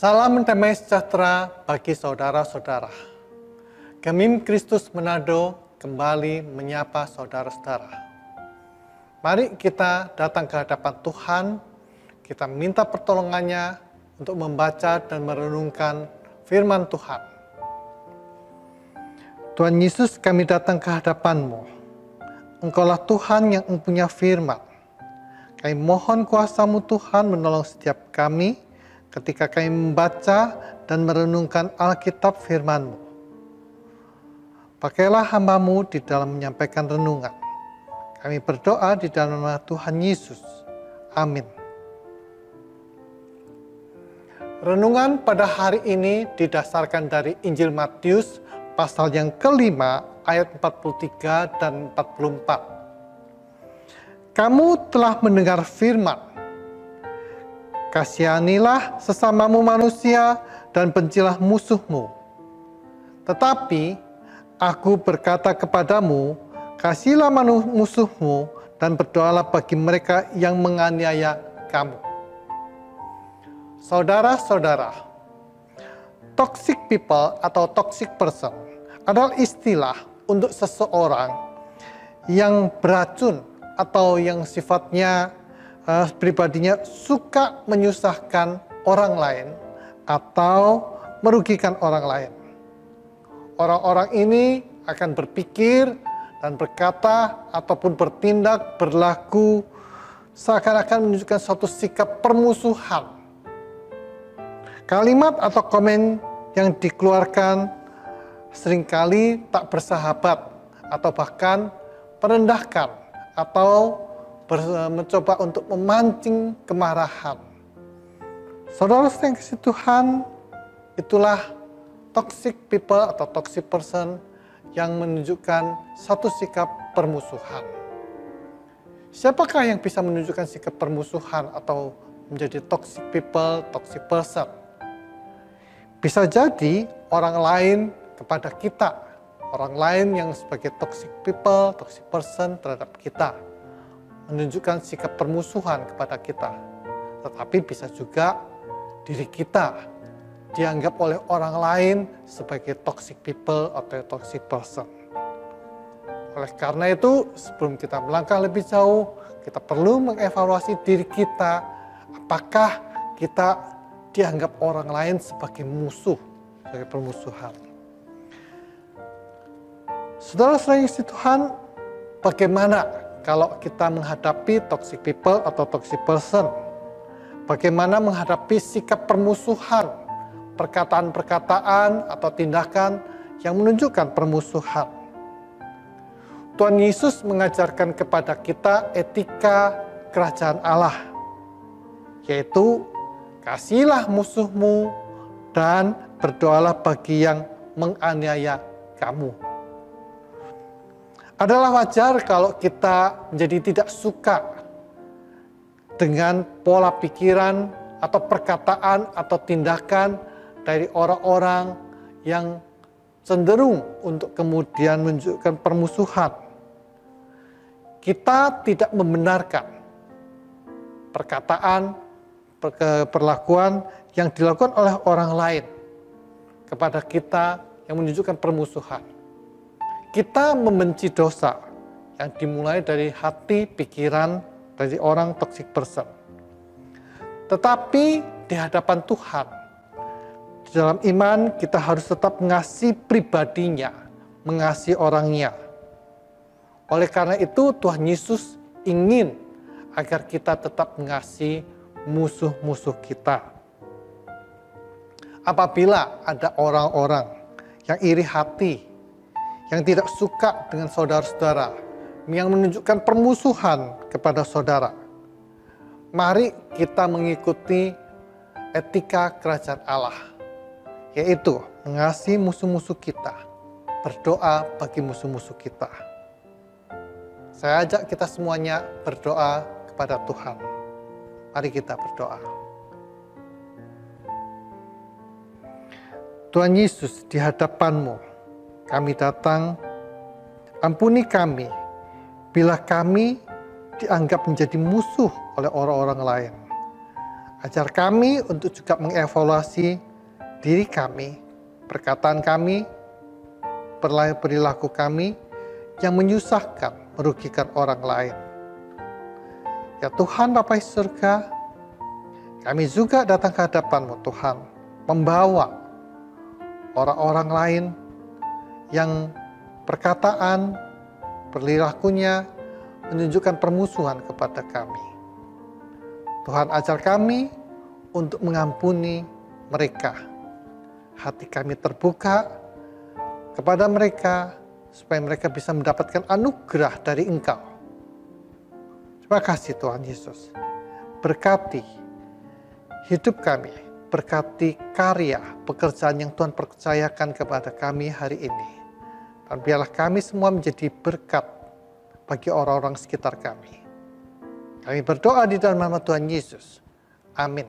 Salam damai sejahtera bagi saudara-saudara. Kemim Kristus Manado kembali menyapa saudara-saudara. Mari kita datang ke hadapan Tuhan, kita minta pertolongannya untuk membaca dan merenungkan firman Tuhan. Tuhan Yesus kami datang ke hadapanmu. Engkaulah Tuhan yang mempunyai firman. Kami mohon kuasamu Tuhan menolong setiap kami ketika kami membaca dan merenungkan Alkitab firman-Mu. Pakailah hambamu di dalam menyampaikan renungan. Kami berdoa di dalam nama Tuhan Yesus. Amin. Renungan pada hari ini didasarkan dari Injil Matius pasal yang kelima ayat 43 dan 44. Kamu telah mendengar firman, kasihanilah sesamamu manusia dan bencilah musuhmu. Tetapi aku berkata kepadamu, kasihilah musuhmu dan berdoalah bagi mereka yang menganiaya kamu. Saudara-saudara, toxic people atau toxic person adalah istilah untuk seseorang yang beracun atau yang sifatnya uh, pribadinya suka menyusahkan orang lain atau merugikan orang lain. Orang-orang ini akan berpikir dan berkata ataupun bertindak berlaku seakan-akan menunjukkan suatu sikap permusuhan. Kalimat atau komen yang dikeluarkan sering kali tak bersahabat atau bahkan merendahkan atau mencoba untuk memancing kemarahan. Saudara yang kasih Tuhan, itulah toxic people atau toxic person yang menunjukkan satu sikap permusuhan. Siapakah yang bisa menunjukkan sikap permusuhan atau menjadi toxic people, toxic person? Bisa jadi orang lain kepada kita orang lain yang sebagai toxic people, toxic person terhadap kita. Menunjukkan sikap permusuhan kepada kita. Tetapi bisa juga diri kita dianggap oleh orang lain sebagai toxic people atau toxic person. Oleh karena itu, sebelum kita melangkah lebih jauh, kita perlu mengevaluasi diri kita. Apakah kita dianggap orang lain sebagai musuh, sebagai permusuhan. Saudara-saudara isi Tuhan, bagaimana kalau kita menghadapi toxic people atau toxic person? Bagaimana menghadapi sikap permusuhan, perkataan-perkataan atau tindakan yang menunjukkan permusuhan? Tuhan Yesus mengajarkan kepada kita etika kerajaan Allah, yaitu kasihilah musuhmu dan berdoalah bagi yang menganiaya kamu. Adalah wajar kalau kita menjadi tidak suka dengan pola pikiran atau perkataan atau tindakan dari orang-orang yang cenderung untuk kemudian menunjukkan permusuhan. Kita tidak membenarkan perkataan, perlakuan yang dilakukan oleh orang lain kepada kita yang menunjukkan permusuhan kita membenci dosa yang dimulai dari hati, pikiran dari orang toxic person. Tetapi di hadapan Tuhan, di dalam iman kita harus tetap mengasihi pribadinya, mengasihi orangnya. Oleh karena itu Tuhan Yesus ingin agar kita tetap mengasihi musuh-musuh kita. Apabila ada orang-orang yang iri hati, yang tidak suka dengan saudara-saudara, yang menunjukkan permusuhan kepada saudara. Mari kita mengikuti etika kerajaan Allah, yaitu mengasihi musuh-musuh kita, berdoa bagi musuh-musuh kita. Saya ajak kita semuanya berdoa kepada Tuhan. Mari kita berdoa. Tuhan Yesus di hadapanmu, kami datang, ampuni kami bila kami dianggap menjadi musuh oleh orang-orang lain. Ajar kami untuk juga mengevaluasi diri kami, perkataan kami, perilaku kami yang menyusahkan, merugikan orang lain. Ya Tuhan Bapa surga, kami juga datang ke hadapan-Mu Tuhan, membawa orang-orang lain yang perkataan, perilakunya menunjukkan permusuhan kepada kami. Tuhan ajar kami untuk mengampuni mereka. Hati kami terbuka kepada mereka supaya mereka bisa mendapatkan anugerah dari Engkau. Terima kasih Tuhan Yesus. Berkati hidup kami, berkati karya pekerjaan yang Tuhan percayakan kepada kami hari ini. Dan biarlah kami semua menjadi berkat bagi orang-orang sekitar kami. Kami berdoa di dalam nama Tuhan Yesus. Amin.